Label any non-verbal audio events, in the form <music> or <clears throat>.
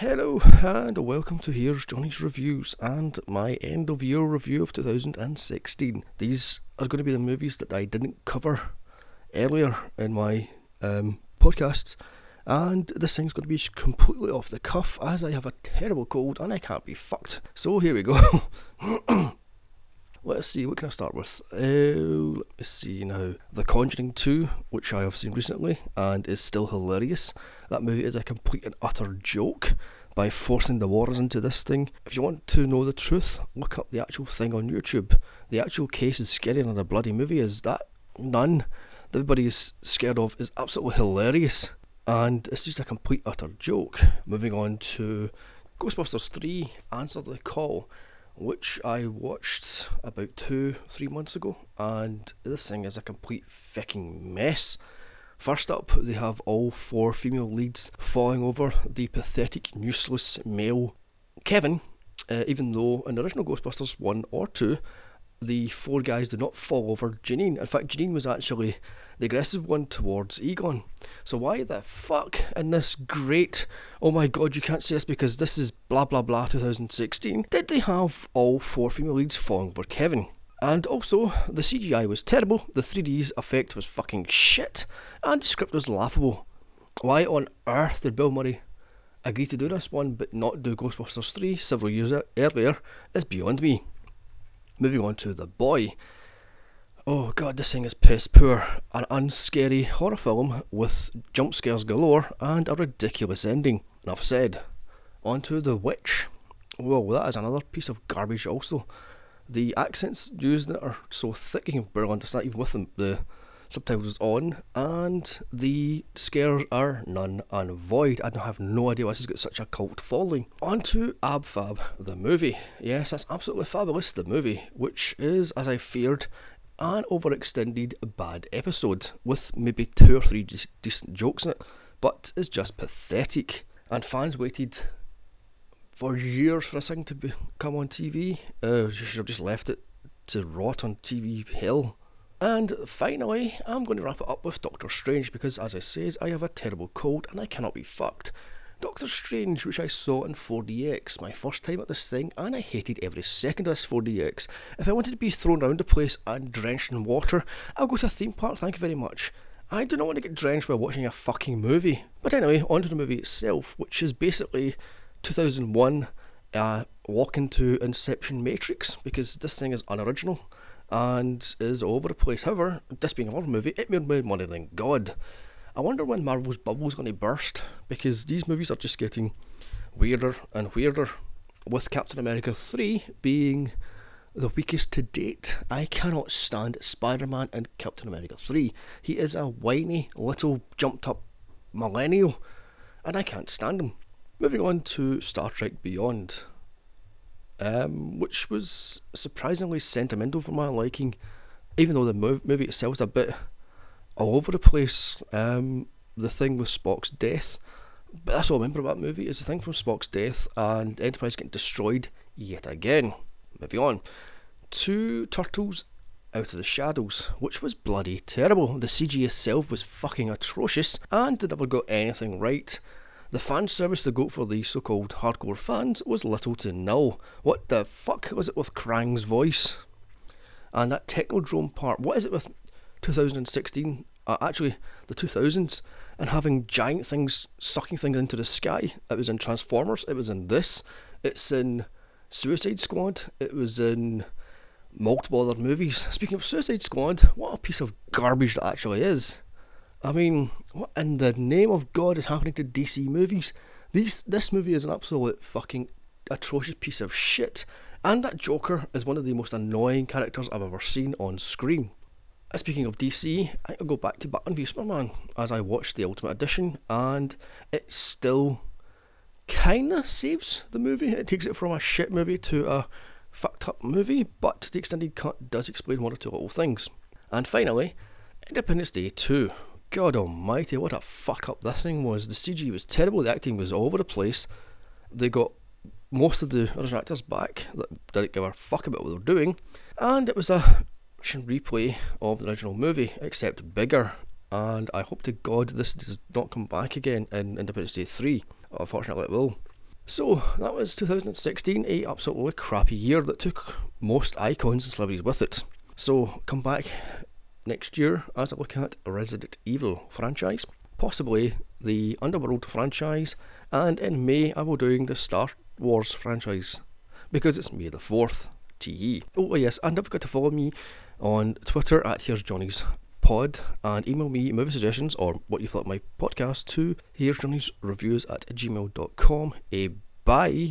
Hello and welcome to Here's Johnny's Reviews and my end of year review of 2016. These are going to be the movies that I didn't cover earlier in my um, podcasts, and this thing's going to be completely off the cuff as I have a terrible cold and I can't be fucked. So here we go. <clears throat> Let's see, what can I start with? Uh, let me see now. The Conjuring 2, which I have seen recently and is still hilarious. That movie is a complete and utter joke by forcing the waters into this thing. If you want to know the truth, look up the actual thing on YouTube. The actual case is scarier than a bloody movie is. That nun that everybody is scared of is absolutely hilarious. And it's just a complete utter joke. Moving on to Ghostbusters 3 Answer the Call which I watched about two, three months ago, and this thing is a complete fucking mess. First up, they have all four female leads falling over the pathetic, useless male Kevin, uh, even though in the original Ghostbusters 1 or 2, the four guys did not fall over Janine. In fact, Janine was actually the aggressive one towards Egon. So why the fuck in this great, oh my god, you can't say this because this is blah blah blah 2016, did they have all four female leads falling over Kevin? And also, the CGI was terrible, the 3D's effect was fucking shit, and the script was laughable. Why on earth did Bill Murray agree to do this one but not do Ghostbusters 3 several years earlier is beyond me. Moving on to The Boy. Oh god, this thing is piss poor. An unscary horror film with jump scares galore and a ridiculous ending. Enough said. On to The Witch. Well, that is another piece of garbage also. The accents used in it are so thick you can barely understand even with them, the subtitles on, and the scares are none and void. I have no idea why this has got such a cult following. On to Ab Fab, the movie. Yes, that's absolutely fabulous, the movie, which is, as I feared, an overextended bad episode with maybe two or three de- decent jokes in it, but it's just pathetic. And fans waited for years for this thing to be, come on TV. Uh, should have just left it to rot on TV hell and finally, I'm going to wrap it up with Doctor Strange because, as I says, I have a terrible cold and I cannot be fucked. Doctor Strange, which I saw in 4DX, my first time at this thing, and I hated every second of this 4DX. If I wanted to be thrown around the place and drenched in water, I'll go to a theme park, thank you very much. I do not want to get drenched while watching a fucking movie. But anyway, on to the movie itself, which is basically 2001 uh, walk into Inception Matrix, because this thing is unoriginal and is all over the place. However, this being a Marvel movie, it made more money than God. I wonder when Marvel's bubble's going to burst because these movies are just getting weirder and weirder. With Captain America 3 being the weakest to date, I cannot stand Spider Man and Captain America 3. He is a whiny, little, jumped up millennial, and I can't stand him. Moving on to Star Trek Beyond um, which was surprisingly sentimental for my liking, even though the movie itself is a bit all over the place. Um, the thing with Spock's death, but that's all I remember about that movie is the thing from Spock's death and Enterprise getting destroyed yet again. Moving on, two turtles out of the shadows, which was bloody terrible. The CG itself was fucking atrocious and they never got anything right. The fan service they got for the so called hardcore fans was little to nil. What the fuck was it with Krang's voice? And that Technodrome part, what is it with 2016? Uh, actually, the 2000s, and having giant things sucking things into the sky. It was in Transformers, it was in this, it's in Suicide Squad, it was in multiple other movies. Speaking of Suicide Squad, what a piece of garbage that actually is. I mean, what in the name of God is happening to DC movies? These this movie is an absolute fucking atrocious piece of shit. And that Joker is one of the most annoying characters I've ever seen on screen. Uh, speaking of DC, I will go back to Batman v Superman as I watched the Ultimate Edition, and it still kinda saves the movie. It takes it from a shit movie to a fucked up movie, but the extended cut does explain one or two little things. And finally, Independence Day 2, God almighty, what a fuck up this thing was. The CG was terrible, the acting was all over the place. They got most of the original actors back that didn't give a fuck about what they were doing. And it was a replay of the original movie, except bigger. And I hope to God this does not come back again in Independence Day 3. Unfortunately, it will. So that was 2016, a absolutely crappy year that took most icons and celebrities with it. So come back next year as I look at Resident Evil franchise, possibly the Underworld franchise, and in May I will doing the Star Wars franchise because it's May the 4th. TE. Oh yes, and don't forget to follow me on Twitter at Here's Johnny's Pod and email me movie suggestions or what you thought of my podcast to Here's Johnny's Reviews at gmail.com. A eh, bye.